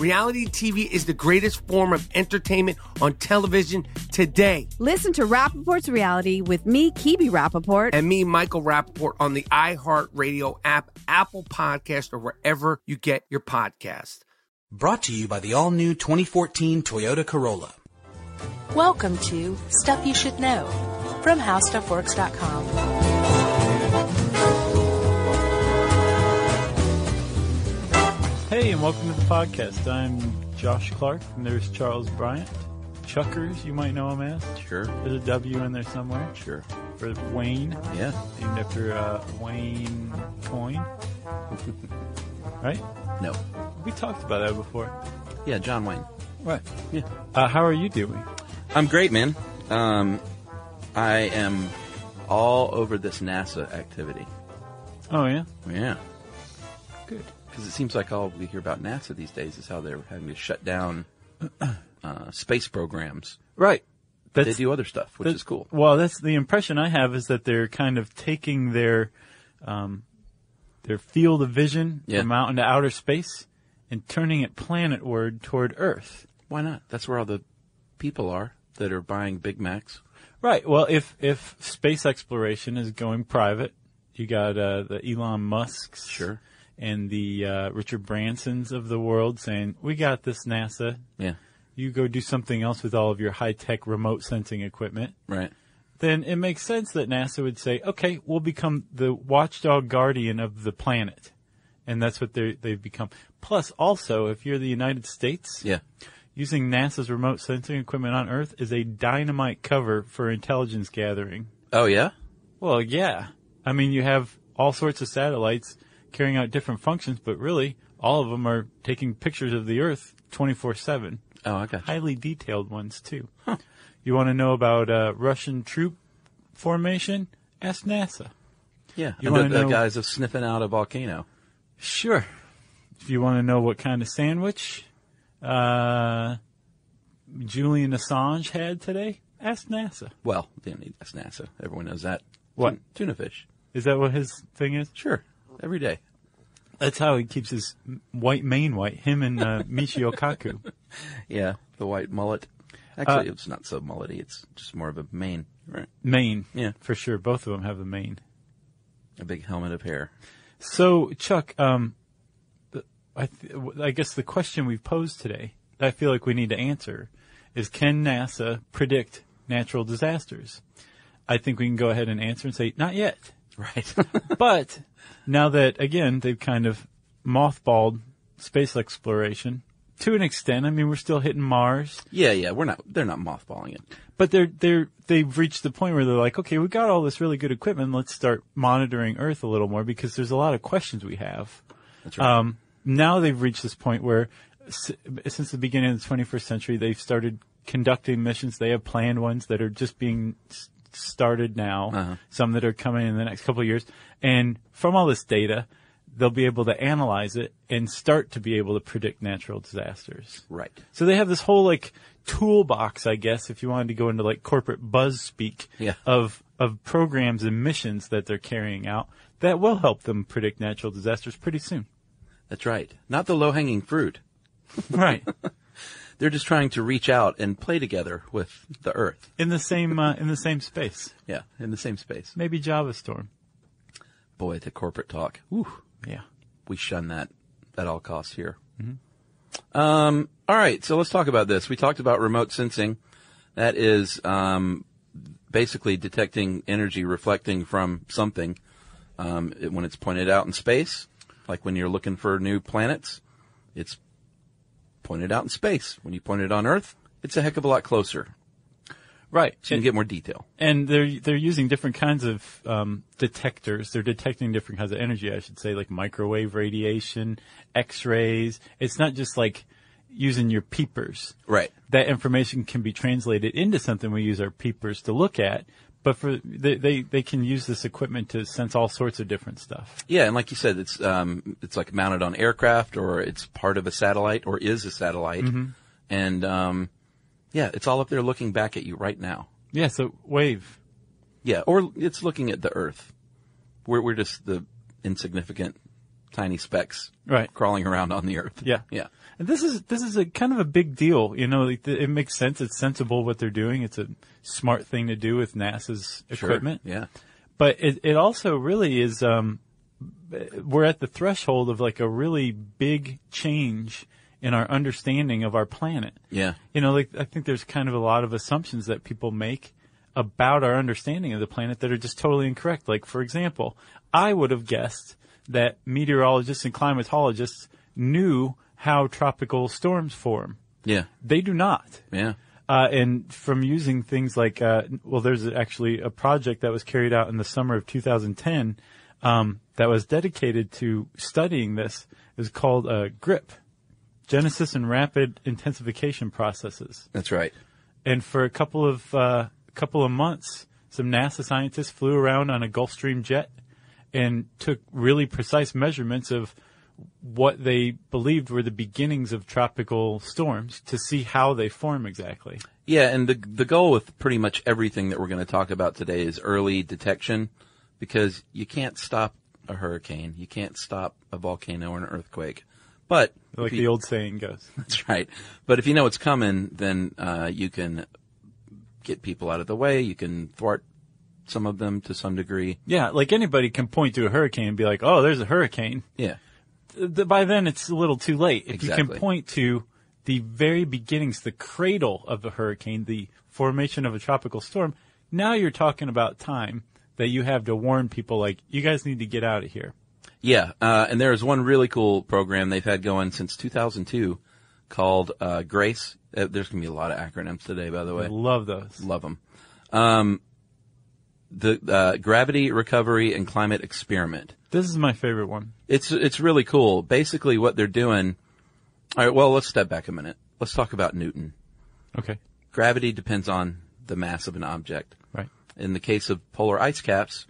Reality TV is the greatest form of entertainment on television today. Listen to Rappaport's Reality with me, Kibi Rappaport. And me, Michael Rappaport, on the iHeartRadio app, Apple Podcast, or wherever you get your podcast. Brought to you by the all new 2014 Toyota Corolla. Welcome to Stuff You Should Know from HowStuffWorks.com. Hey, and welcome to the podcast. I'm Josh Clark, and there's Charles Bryant. Chuckers, you might know him as. Sure. There's a W in there somewhere. Sure. For Wayne. Yeah. Named after uh, Wayne Coyne. right? No. We talked about that before. Yeah, John Wayne. Right. Yeah. Uh, how are you doing? I'm great, man. Um, I am all over this NASA activity. Oh, yeah? Yeah. Good. Because it seems like all we hear about NASA these days is how they're having to shut down uh, space programs. Right. But they do other stuff, which is cool. Well, that's the impression I have is that they're kind of taking their um, their field of vision Yeah. from out into outer space and turning it planetward toward Earth. Why not? That's where all the people are that are buying Big Macs. Right. Well, if if space exploration is going private, you got uh, the Elon Musk's Sure. And the uh, Richard Bransons of the world saying, "We got this, NASA. Yeah. You go do something else with all of your high tech remote sensing equipment." Right. Then it makes sense that NASA would say, "Okay, we'll become the watchdog guardian of the planet," and that's what they they've become. Plus, also, if you're the United States, Yeah. using NASA's remote sensing equipment on Earth is a dynamite cover for intelligence gathering. Oh, yeah? Well, yeah. I mean, you have all sorts of satellites carrying out different functions, but really, all of them are taking pictures of the Earth 24 7. Oh, I got you. Highly detailed ones, too. You want to know about uh, Russian troop formation? Ask NASA. Yeah. You wanna the know- guys of sniffing out a volcano. Sure. If you want to know what kind of sandwich uh, Julian Assange had today, ask NASA. Well, they don't need that's NASA. Everyone knows that. What? Tuna fish. Is that what his thing is? Sure. Every day. That's how he keeps his white mane white. Him and uh, Michio Kaku. Yeah, the white mullet. Actually, Uh, it's not so mullety. It's just more of a mane, right? Mane. Yeah. For sure. Both of them have the mane. A big helmet of hair. So, Chuck, um, the- I, th- I guess the question we've posed today, that I feel like we need to answer, is can NASA predict natural disasters? I think we can go ahead and answer and say, not yet. Right. But now that, again, they've kind of mothballed space exploration to an extent, I mean, we're still hitting Mars. yeah, yeah. We're not. They're not mothballing it. But they're they're they've reached the point where they're like, okay, we've got all this really good equipment. Let's start monitoring Earth a little more because there's a lot of questions we have. That's right. Um, now they've reached this point where, s- since the beginning of the 21st century, they've started conducting missions. They have planned ones that are just being s- started now. Uh-huh. Some that are coming in the next couple of years, and from all this data, they'll be able to analyze it and start to be able to predict natural disasters. right. So they have this whole like toolbox, I guess, if you wanted to go into like corporate buzz speak Yeah. of of programs and missions that they're carrying out that will help them predict natural disasters pretty soon. That's right. Not the low hanging fruit. Right. They're just trying to reach out and play together with the Earth. in the same uh, in the same space. Yeah, in the same space. Maybe Java Storm. Boy, the corporate talk. Whew. Yeah. We shun that at all costs here. Um, all right, so let's talk about this. We talked about remote sensing. That is um, basically detecting energy reflecting from something um, it- when it's pointed out in space, like when you're looking for new planets. It's pointed out in space. When you point it on Earth, it's a heck of a lot closer. Right. So you can get more detail. and they're they're using different kinds of um, detectors. They're detecting different kinds of energy, I should say, like microwave radiation, X-rays. It's not just like using your peepers. Right. That information can be translated into something we use our peepers to look at. But for they, they they can use this equipment to sense all sorts of different stuff. Yeah, and like you said, it's um, it's like mounted on aircraft, or it's part of a satellite, or is a satellite, and um, yeah, it's all up there looking back at you right now. Yeah. So wave. Yeah, or it's looking at the Earth. We're we're just the insignificant, tiny specks Right. crawling around on the Earth. Yeah. yeah, And this is this is a kind of a big deal, you know. Like the, it makes sense. It's sensible what they're doing. It's a smart thing to do with NASA's Sure. equipment. Yeah, But it it also really is. Um, we're at the threshold of like a really big change in our understanding of our planet. yeah, You know, like I think there's kind of a lot of assumptions that people make about our understanding of the planet that are just totally incorrect. Like, for example, I would have guessed that meteorologists and climatologists knew how tropical storms form. yeah, They do not. yeah. Uh, and from using things like, uh, well, there's actually a project that was carried out in the summer of 2010 um, that was dedicated to studying this. It was called uh, GRIP, Genesis and Rapid Intensification Processes. That's right. And for a couple of uh, couple of months, some NASA scientists flew around on a Gulfstream jet and took really precise measurements of what they believed were the beginnings of tropical storms to see how they form exactly. Yeah, and the the goal with pretty much everything that we're going to talk about today is early detection, because you can't stop a hurricane, you can't stop a volcano or an earthquake, but Like if the old saying goes. That's right. But if you know it's coming, then uh, you can get people out of the way. You can thwart some of them to some degree. Yeah, like anybody can point to a hurricane and be like, "Oh, there's a hurricane." Yeah, Th- By then, it's a little too late. If you can point to the very beginnings, the cradle of a hurricane, the formation of a tropical storm, now you're talking about time that you have to warn people, like, "You guys need to get out of here." yeah. Uh, and there is one really cool program they've had going since 2002 called uh, Grace. Uh, there's going to be a lot of acronyms today, by the I way. love those. Love them. Um, the uh, Gravity Recovery and Climate Experiment. This is my favorite one. It's it's really cool. Basically, what they're doing. All right. Well, let's step back a minute. Let's talk about Newton. Okay, Gravity depends on the mass of an object. right. In the case of polar ice caps,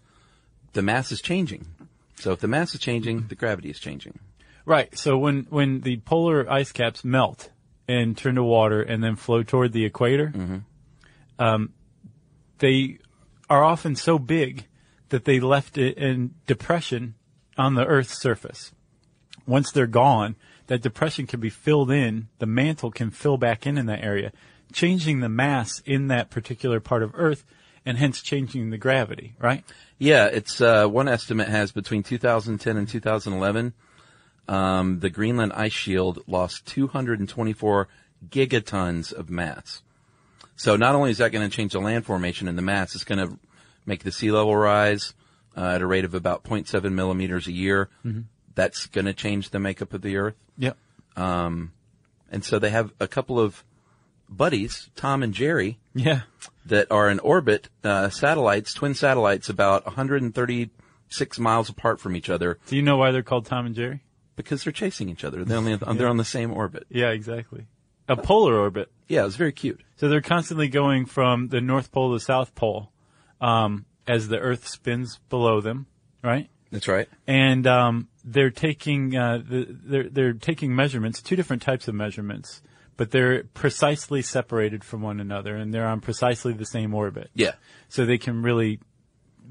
the mass is changing. So if the mass is changing, the gravity is changing. Right. So when when the polar ice caps melt and turn to water and then flow toward the equator, um, they are often so big that they left it in depression on the Earth's surface. Once they're gone, that depression can be filled in. The mantle can fill back in in that area, changing the mass in that particular part of Earth, and hence changing the gravity. Right. Yeah, it's uh, one estimate has between 2010 and 2011, um, the Greenland ice shield lost 224 gigatons of mass. So not only is that going to change the land formation and the mass, it's going to make the sea level rise uh, at a rate of about 0.7 millimeters a year. That's going to change the makeup of the Earth. Yep. And so they have a couple of buddies, Tom and Jerry, Yeah. that are in orbit, uh, satellites, twin satellites, about 136 miles apart from each other Do you know why they're called Tom and Jerry? because they're chasing each other. They're only they're on the same orbit. Yeah, exactly. A polar orbit. Yeah, it was very cute. So they're constantly going from the North Pole to the South Pole um, as the Earth spins below them, right? That's right. And um, they're taking uh, the, they're they're taking measurements, two different types of measurements, but they're precisely separated from one another, and they're on precisely the same orbit. Yeah. So they can really,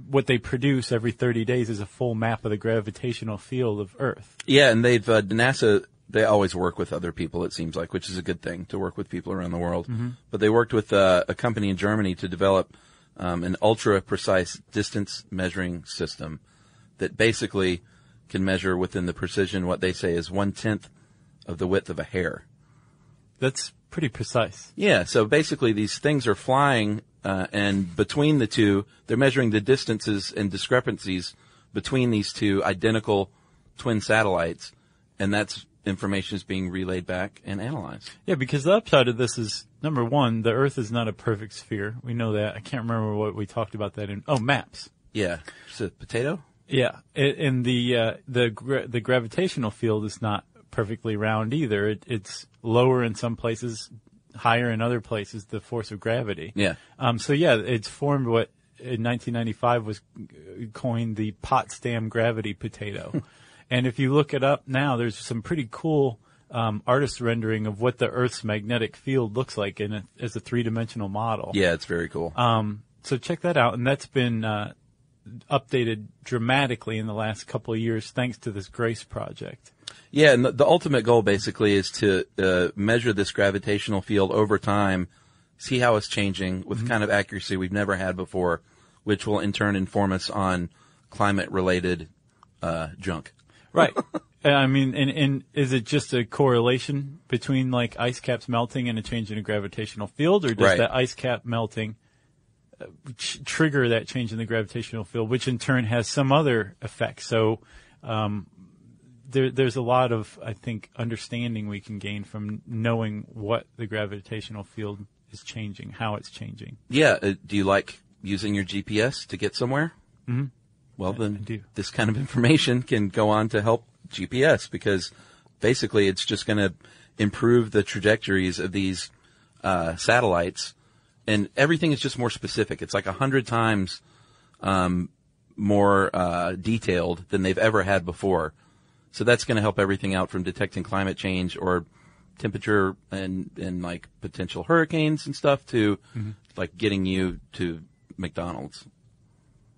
what they produce every 30 days is a full map of the gravitational field of Earth. Yeah, and they've uh, NASA. They always work with other people. It seems like, which is a good thing to work with people around the world. But they worked with uh, a company in Germany to develop um, an ultra precise distance measuring system that basically can measure within the precision what they say is one tenth of the width of a hair. That's pretty precise. Yeah, so basically these things are flying, uh, and between the two, they're measuring the distances and discrepancies between these two identical twin satellites, and that's information is being relayed back and analyzed. Yeah, because the upside of this is number one, the Earth is not a perfect sphere. We know that. I can't remember what we talked about that in. Oh, maps. Yeah. Is it potato? Yeah, it, and the uh, the gra- the gravitational field is not perfectly round either. It, it's lower in some places, higher in other places. The force of gravity. Yeah. Um, so yeah, it's formed what in 1995 was coined the Potsdam gravity potato. and if you look it up now, there's some pretty cool um, artist rendering of what the Earth's magnetic field looks like in a, as a three dimensional model. Yeah, it's very cool. Um, so check that out, and that's been uh, updated dramatically in the last couple of years thanks to this Grace project. Yeah, and the, the ultimate goal basically is to uh, measure this gravitational field over time, see how it's changing with kind of accuracy we've never had before, which will in turn inform us on climate related uh, junk. Right. Uh, I mean, and, and is it just a correlation between like ice caps melting and a change in a gravitational field, or does Right. that ice cap melting uh, ch- trigger that change in the gravitational field, which in turn has some other effect? So, um, there, there's a lot of, I think, understanding we can gain from knowing what the gravitational field is changing, how it's changing. Yeah, uh, do you like using your GPS to get somewhere? Mm-hmm. Well, then this kind of information can go on to help GPS because basically it's just going to improve the trajectories of these uh, satellites, and everything is just more specific. It's like a hundred times um, more uh, detailed than they've ever had before. So that's going to help everything out from detecting climate change or temperature and and like potential hurricanes and stuff to like getting you to McDonald's.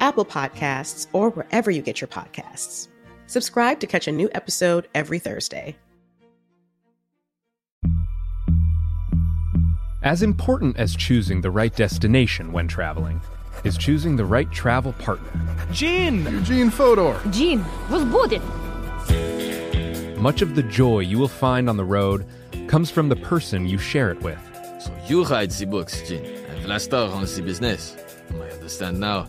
Apple Podcasts, or wherever you get your podcasts. Subscribe to catch a new episode every Thursday. As important as choosing the right destination when traveling is choosing the right travel partner. Gene! Eugene Fodor. Gene, was booted. Much of the joy you will find on the road comes from the person you share it with. So you write the books, Gene, and Vlasta runs the business. I understand now.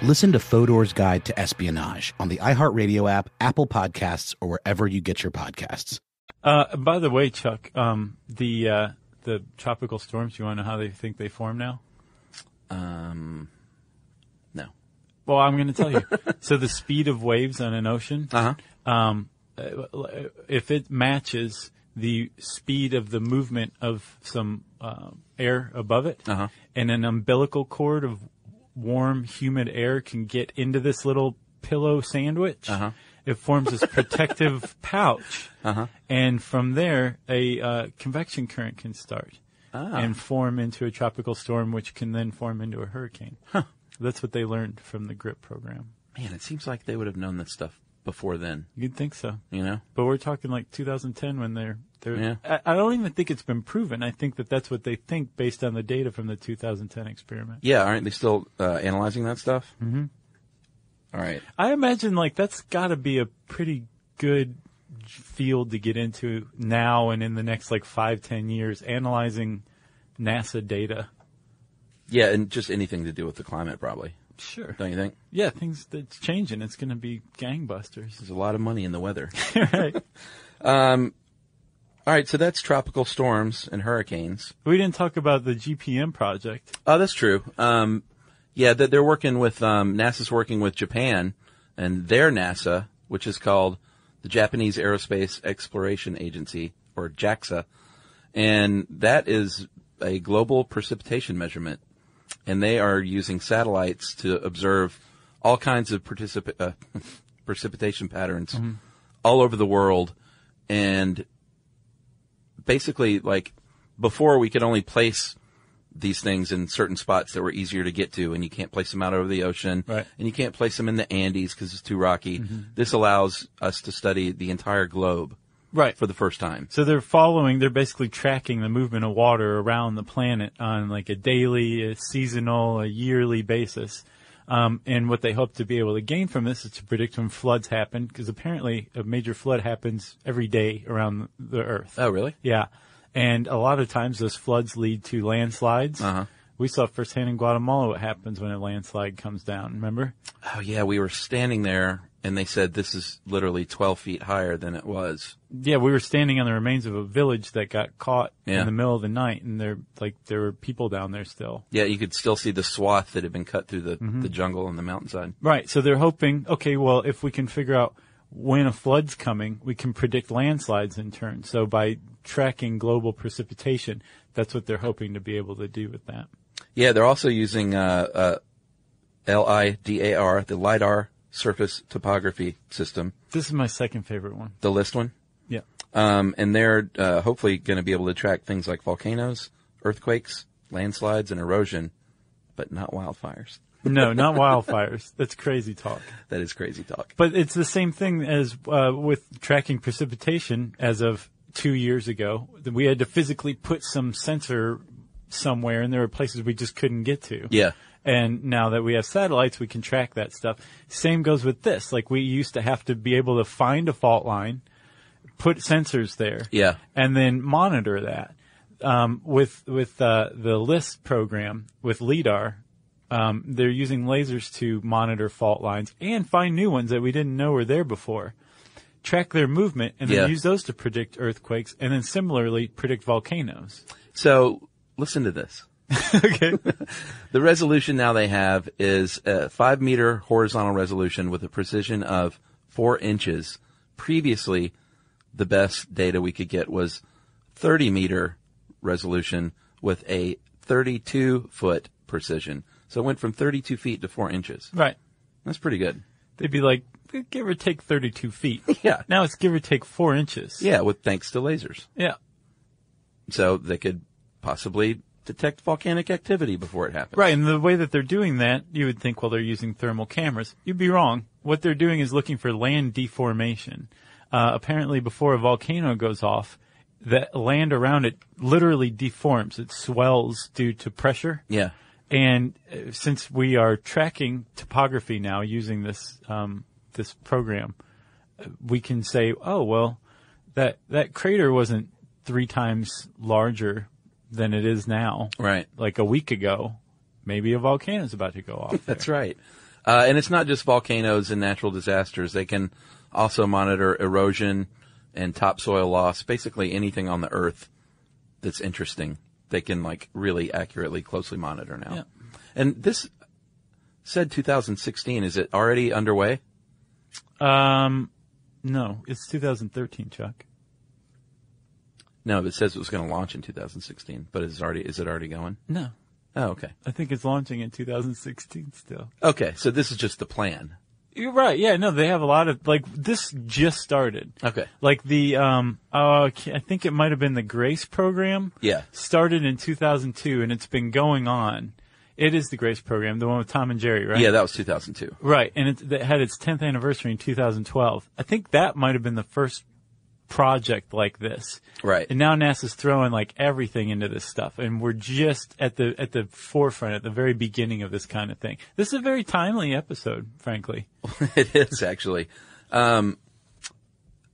Listen to Fodor's Guide to Espionage on the iHeartRadio app, Apple Podcasts, or wherever you get your podcasts. Uh, by the way, Chuck, um, the uh, the tropical storms. You want to know how they think they form now? Um, no. Well, I'm going to tell you. so the speed of waves on an ocean, Uh-huh. um, uh, if it matches the speed of the movement of some uh, air above it, Uh-huh. and an umbilical cord of warm, humid air can get into this little pillow sandwich. Uh-huh. It forms this protective pouch, Uh-huh. and from there, a uh, convection current can start Ah. and form into a tropical storm, which can then form into a hurricane. That's what they learned from the GRIP program. Man, it seems like they would have known this stuff before then. You'd think so, You know? but we're talking like 2010 when they're they're. Yeah. I, I don't even think it's been proven. I think that that's what they think based on the data from the 2010 experiment. Yeah, aren't they still uh, analyzing that stuff? Mm-hmm. All right. I imagine like that's got to be a pretty good field to get into now and in the next like five ten years, analyzing NASA data. Yeah, and just anything to do with the climate, probably. Sure. Don't you think? Yeah, things that's changing. It's going to be gangbusters. There's a lot of money in the weather. right. Um, all right, so that's tropical storms and hurricanes. We didn't talk about the GPM project. Oh, that's true. Um, yeah, that they're working with um, NASA's working with Japan and their NASA, which is called the Japanese Aerospace Exploration Agency or JAXA, and that is a global precipitation measurement, and they are using satellites to observe all kinds of particip- uh, precipitation patterns Mhm. all over the world, and basically, like before, we could only place these things in certain spots that were easier to get to, and you can't place them out over the ocean, Right. and you can't place them in the Andes because it's too rocky. Mhm. This allows us to study the entire globe, Right. for the first time. So they're following, they're basically tracking the movement of water around the planet on like a daily, a seasonal, a yearly basis. Um, and what they hope to be able to gain from this is to predict when floods happen, because apparently a major flood happens every day around the Earth. Oh, really? Yeah. And a lot of times those floods lead to landslides. Uh-huh. We saw firsthand in Guatemala what happens when a landslide comes down, remember? Oh yeah, we were standing there, and they said this is literally 12 feet higher than it was. Yeah, we were standing on the remains of a village that got caught Yeah. in the middle of the night, and there, like, there were people down there still. Yeah, you could still see the swath that had been cut through the, Mhm. the jungle and the mountainside. Right. So they're hoping, okay, well, if we can figure out when a flood's coming, we can predict landslides in turn. So by tracking global precipitation, that's what they're hoping to be able to do with that. Yeah, they're also using uh, uh, LIDAR, the LIDAR surface topography system, This is my second favorite one. the LIST one. Yeah. Um, and they're uh, hopefully going to be able to track things like volcanoes, earthquakes, landslides, and erosion, but not wildfires. No, not wildfires. That's crazy talk. That is crazy talk. But it's the same thing as uh, with tracking precipitation as of two years ago. We had to physically put some sensor somewhere, and there were places we just couldn't get to. Yeah. And now that we have satellites, we can track that stuff. Same goes with this. Like we used to have to be able to find a fault line, put sensors there, Yeah. and then monitor that. Um, with with uh, the LIST program with LIDAR, um, they're using lasers to monitor fault lines and find new ones that we didn't know were there before. Track their movement and then Yeah. use those to predict earthquakes, and then similarly predict volcanoes. So listen to this. okay. the resolution now they have is a five meter horizontal resolution with a precision of four inches. Previously, the best data we could get was 30 meter resolution with a 32 foot precision. So it went from 32 feet to four inches. Right. That's pretty good. They'd be like, give or take 32 feet. Yeah. Now it's give or take four inches. Yeah, with thanks to lasers. Yeah. So they could possibly detect volcanic activity before it happens. Right, and the way that they're doing that, you would think, well, they're using thermal cameras. You'd be wrong. What they're doing is looking for land deformation. Uh, apparently, before a volcano goes off, the land around it literally deforms. It swells due to pressure. Yeah. And uh, since we are tracking topography now using this um, this program, uh, we can say, oh well, that that crater wasn't three times larger than it is now. Right. Like a week ago, maybe a volcano is about to go off. That's right. Uh, and it's not just volcanoes and natural disasters. They can also monitor erosion and topsoil loss, basically anything on the earth that's interesting. They can like really accurately, closely monitor now. Yeah. And this said 2016. Is it already underway? Um, no, it's 2013, Chuck. No, it says it was going to launch in 2016, but is already is it already going? No. Oh, okay. I think it's launching in 2016 still. Okay, so this is just the plan. You're right. Yeah, no, they have a lot of like this just started. Okay. Like the um uh I think it might have been the Grace program. Yeah. Started in 2002 and it's been going on. It is the Grace program, the one with Tom and Jerry, right? Yeah, that was 2002. Right, and it, it had its 10th anniversary in 2012. I think that might have been the first project like this. Right. And now NASA's throwing like everything into this stuff, and we're just at the at the forefront, at the very beginning of this kind of thing. This is a very timely episode, frankly. it is actually. Um,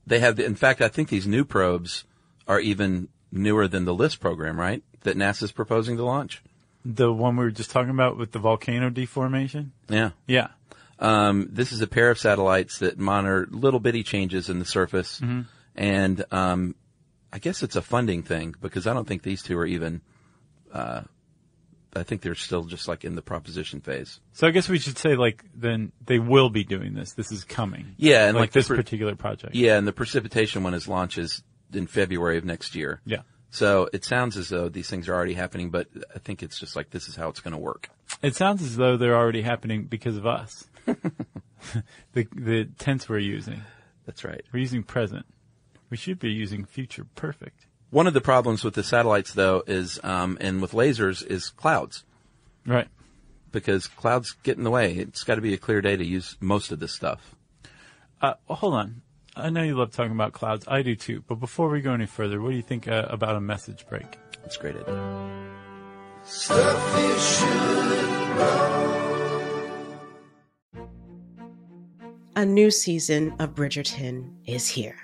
they have, in fact, I think these new probes are even newer than the LIST program, right? That NASA's proposing to launch. The one we were just talking about with the volcano deformation? Yeah. Yeah. Um, this is a pair of satellites that monitor little bitty changes in the surface, Mhm. And um, I guess it's a funding thing because I don't think these two are even. Uh, I think they're still just like in the proposition phase. So I guess we should say like then they will be doing this. This is coming. Yeah, and like, like this pre- particular project. Yeah, and the precipitation one is launches in February of next year. Yeah. So it sounds as though these things are already happening, but I think it's just like this is how it's going to work. It sounds as though they're already happening because of us. the the tense we're using. That's right. We're using present. We should be using future perfect. One of the problems with the satellites, though, is um, and with lasers is clouds. Right. Because clouds get in the way. It's got to be a clear day to use most of this stuff. Uh, well, hold on. I know you love talking about clouds. I do too. But before we go any further, what do you think uh, about a message break? It's a great idea. Stuff you should know. A new season of Bridgerton is here.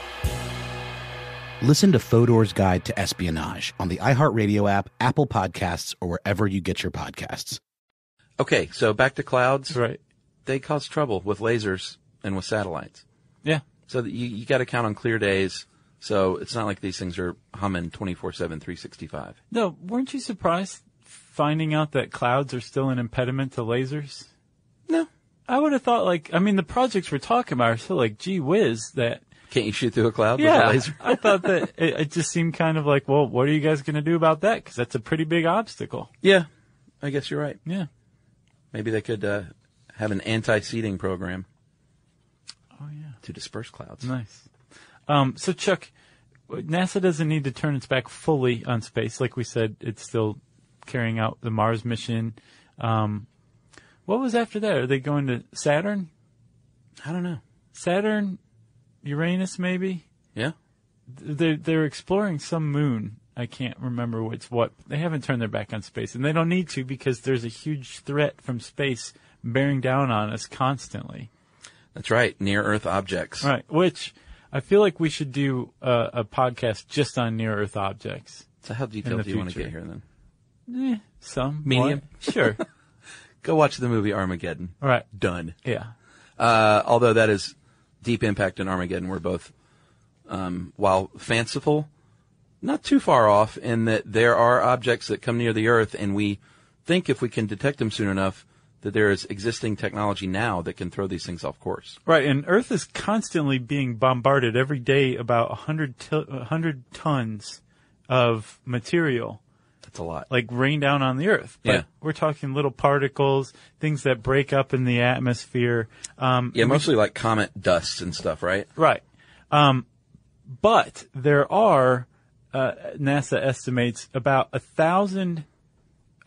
Listen to Fodor's Guide to Espionage on the iHeartRadio app, Apple Podcasts, or wherever you get your podcasts. Okay, so back to clouds. Right. They cause trouble with lasers and with satellites. Yeah. So you, you got to count on clear days. So it's not like these things are humming 24 7, 365. No, weren't you surprised finding out that clouds are still an impediment to lasers? No. I would have thought like I mean the projects we're talking about are still like gee whiz that Can't you shoot through a cloud yeah, with a laser? I thought that it, it just seemed kind of like, well, what are you guys going to do about that? Because that's a pretty big obstacle. Yeah, I guess you're right. Yeah. Maybe they could uh, have an anti-seeding program. Oh yeah. To disperse clouds. Nice. Um, so Chuck, NASA doesn't need to turn its back fully on space. Like we said, it's still carrying out the Mars mission. Um, what was after that? Are they going to Saturn? I don't know. Saturn, Uranus, maybe. Yeah. They're they're exploring some moon. I can't remember what's what. They haven't turned their back on space, and they don't need to because there's a huge threat from space bearing down on us constantly. That's right. Near Earth objects. Right. Which I feel like we should do a, a podcast just on near Earth objects. So how detailed do you want to get here then? Eh, some Medium? Sure. Go watch the movie Armageddon. All right. Done. Yeah. Uh, although that is Deep Impact and Armageddon were both, um, while fanciful, not too far off in that there are objects that come near the Earth, and we think if we can detect them soon enough, that there is existing technology now that can throw these things off course. Right, and Earth is constantly being bombarded every day about 100, t- 100 tons of material. A lot. Like rain down on the Earth. But Yeah. we're talking little particles, things that break up in the atmosphere. Um, Yeah, we- mostly like comet dust and stuff, right? Right. Um, but there are, uh, NASA estimates about a thousand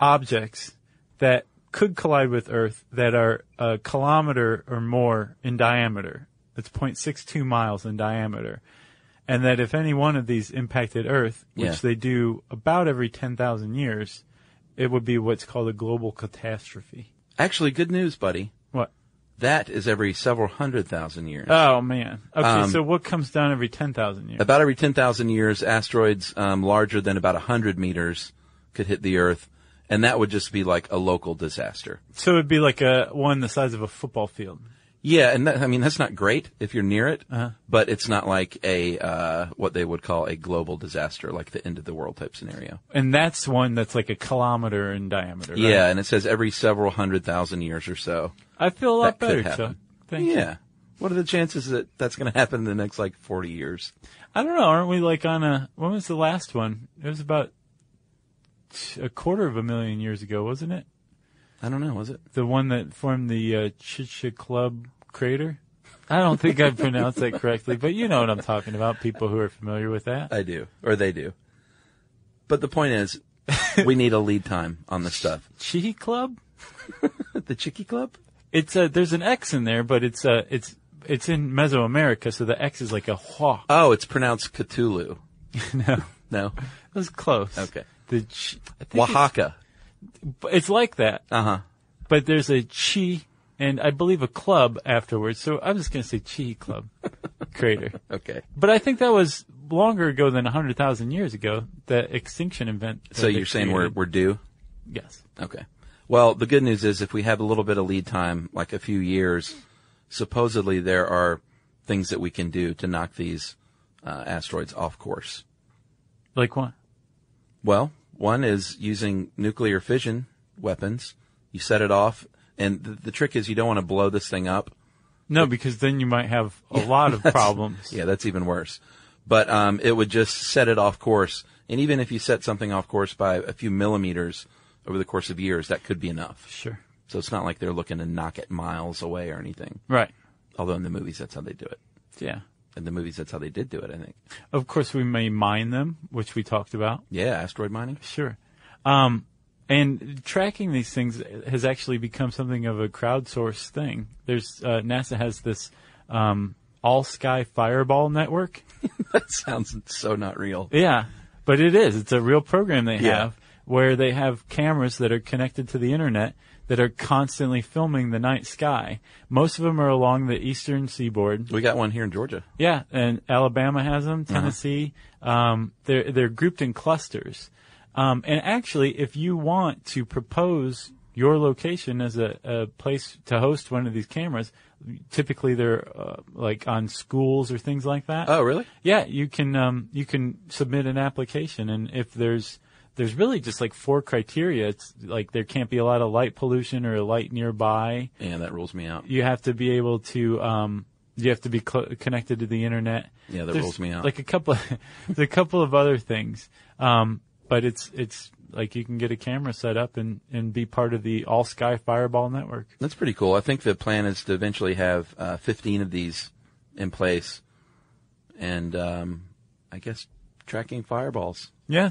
objects that could collide with Earth that are a kilometer or more in diameter. That's 0.62 miles in diameter. And that if any one of these impacted Earth, which Yeah. they do about every 10,000 years, it would be what's called a global catastrophe. Actually, good news, buddy. What? That is every several hundred thousand years. Oh man. Okay, Um, so what comes down every 10,000 years? About every 10,000 years, asteroids um, larger than about 100 meters could hit the Earth, and that would just be like a local disaster. So it'd be like a one the size of a football field. Yeah, and that, I mean that's not great if you're near it, Uh-huh. but it's not like a uh, what they would call a global disaster, like the end of the world type scenario. And that's one that's like a kilometer in diameter. right? Yeah, and it says every several hundred thousand years or so. I feel a lot better. Chuck. Thank you. yeah. What are the chances that that's going to happen in the next like 40 years? I don't know. Aren't we like on a? When was the last one? It was about a quarter of a million years ago, wasn't it? I don't know. Was it the one that formed the uh, Club crater? I don't think I pronounced that correctly, but you know what I'm talking about. People who are familiar with that. I do, or they do. But the point is, we need a lead time on this stuff. Chicky Club? the Chicky Club? It's a, there's an X in there, but it's uh it's it's in Mesoamerica, so the X is like a hua. Oh, it's pronounced Cthulhu. no, No, it was close. Okay. The ch- I think Oaxaca. It's, it's like that, Uh huh. but there's a chi and I believe a club afterwards. So I'm just gonna say chi club crater. Okay. But I think that was longer ago than hundred thousand years ago. The extinction event. So you're saying we're we're due? yes. Okay. Well, the good news is if we have a little bit of lead time, like a few years, supposedly there are things that we can do to knock these uh, asteroids off course. Like what? Well, one is using nuclear fission weapons. You set it off, and the, the trick is you don't want to blow this thing up. No, because then you might have a lot of problems. Yeah, that's even worse. But um, it would just set it off course, and even if you set something off course by a few millimeters over the course of years, that could be enough. Sure. So it's not like they're looking to knock it miles away or anything. Right. Although in the movies, that's how they do it. Yeah. In the movies, that's how they did do it. I think. Of course, we may mine them, which we talked about. Yeah, asteroid mining. Sure. Um, and tracking these things has actually become something of a crowdsourced thing. There's uh, NASA has this um, all sky fireball network. that sounds so not real. Yeah, but it is. It's a real program they Yeah. have where they have cameras that are connected to the internet that are constantly filming the night sky. Most of them are along the eastern seaboard. We got one here in Georgia. Yeah, and Alabama has them, Tennessee. Um, they're they're grouped in clusters. Um, and actually, if you want to propose your location as a, a place to host one of these cameras, typically they're uh, like on schools or things like that. Oh, really? Yeah, you can um, you can submit an application, and if there's there's really just like four criteria. It's like there can't be a lot of light pollution or light nearby. Yeah, that rules me out. You have to be able to um, you have to be cl- connected to the internet. Yeah, that There's rules me out. Like a couple, there's a couple of other things, um, but it's it's like you can get a camera set up and and be part of the All Sky Fireball network. That's pretty cool. I think the plan is to eventually have uh, 15 of these in place, and um, I guess tracking fireballs. Yeah,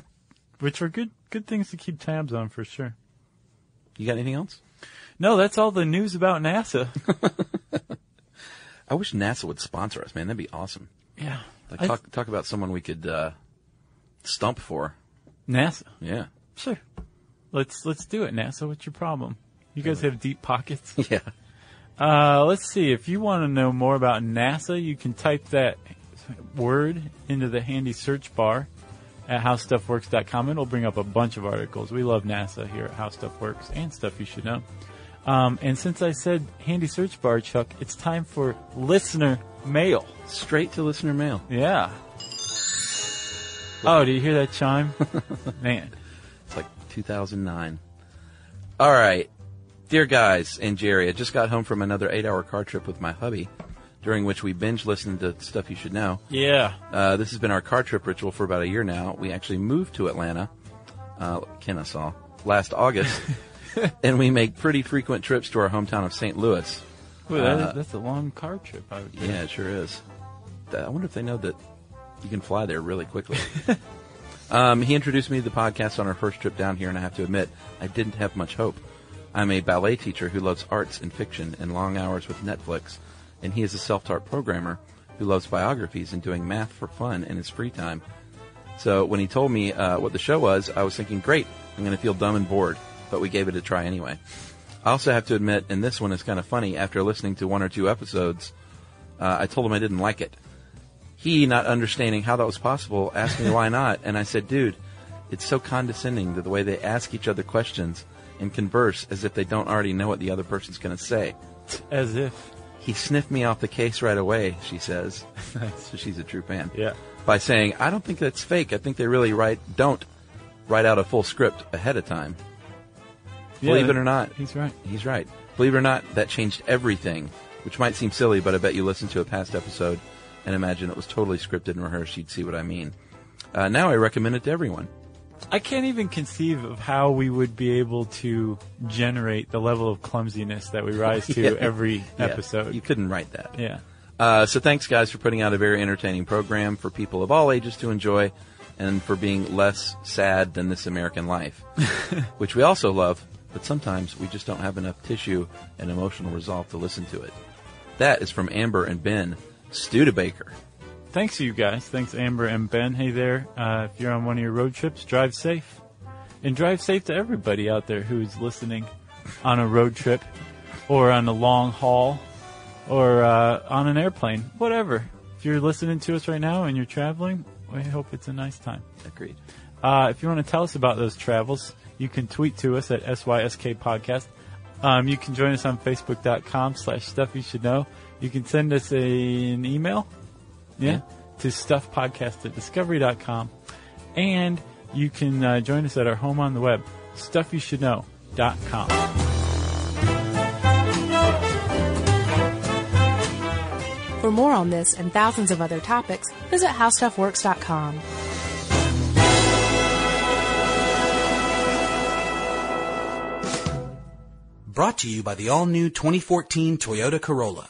which are good good things to keep tabs on for sure. You got anything else? No, that's all the news about NASA. I wish NASA would sponsor us, man. That'd be awesome. Yeah. Like talk talk about someone we could uh, stump for. NASA. Yeah. Sure. Let's let's do it, NASA. What's your problem? You guys have deep pockets. Yeah. Uh, let's see. If you want to know more about NASA, you can type that word into the handy search bar at howstuffworks.com. It'll bring up a bunch of articles. We love NASA here at How Stuff Works and stuff you should know. Um, and since I said handy search bar, Chuck, it's time for listener mail. Straight to listener mail. Yeah. Oh, do you hear that chime? Man. It's like 2009. All right. Dear guys and Jerry, I just got home from another eight hour car trip with my hubby, during which we binge listened to stuff you should know. Yeah. Uh, this has been our car trip ritual for about a year now. We actually moved to Atlanta, uh, Kennesaw, last August, and we make pretty frequent trips to our hometown of St. Louis. Boy, that Uh, is, that's a long car trip. I would yeah, it sure is. I wonder if they know that you can fly there really quickly. Um, he introduced me to the podcast on our first trip down here, and I have to admit, I didn't have much hope. I'm a ballet teacher who loves arts and fiction and long hours with Netflix, and he is a self-taught programmer who loves biographies and doing math for fun in his free time. So when he told me uh, what the show was, I was thinking, great, I'm going to feel dumb and bored, but we gave it a try anyway. I also have to admit, and this one is kind of funny, after listening to one or two episodes, uh, I told him I didn't like it. He, not understanding how that was possible, asked me why not, and I said, dude, it's so condescending to the way they ask each other questions and converse as if they don't already know what the other person's going to say. As if. He sniffed me off the case right away, she says. Nice. So she's a true fan. Yeah. By saying, I don't think that's fake. I think they really write, don't write out a full script ahead of time. Yeah, Believe it or not. He's right. He's right. Believe it or not, that changed everything, which might seem silly, but I bet you listen to a past episode and imagine it was totally scripted and rehearsed. You'd see what I mean. Uh, now I recommend it to everyone. I can't even conceive of how we would be able to generate the level of clumsiness that we rise to Yeah. every Yeah, episode. You couldn't write that. Yeah. Uh, so thanks, guys, for putting out a very entertaining program for people of all ages to enjoy, and for being less sad than this American life, which we also love. But sometimes we just don't have enough tissue and emotional resolve to listen to it. That is from Amber and Ben Studebaker. Thanks, you guys. Thanks, Amber and Ben. Hey there. Uh, if you're on one of your road trips, drive safe. And drive safe to everybody out there who's listening on a road trip or on a long haul or uh, on an airplane. Whatever. If you're listening to us right now and you're traveling, we hope it's a nice time. Agreed. Uh, if you want to tell us about those travels, you can tweet to us at SYSK Podcast. Um, you can join us on Facebook.com slash Stuff You Should Know. You can send us a, an email yeah, Yeah. to stuffpodcast at discovery.com. And you can uh, join us at our home on the web, stuffyoushouldknow.com. For more on this and thousands of other topics, visit howstuffworks.com. Brought to you by the all new 2014 Toyota Corolla.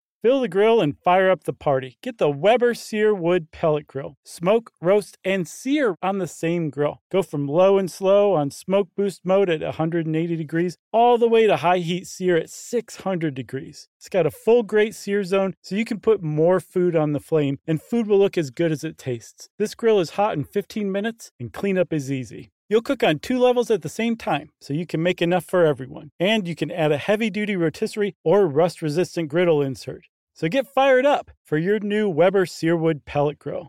Fill the grill and fire up the party. Get the Weber Searwood Pellet Grill. Smoke, roast, and sear on the same grill. Go from low and slow on smoke boost mode at 180 degrees all the way to high heat sear at 600 degrees. It's got a full grate sear zone so you can put more food on the flame and food will look as good as it tastes. This grill is hot in 15 minutes and cleanup is easy. You'll cook on two levels at the same time, so you can make enough for everyone. And you can add a heavy duty rotisserie or rust resistant griddle insert. So get fired up for your new Weber Searwood pellet grill.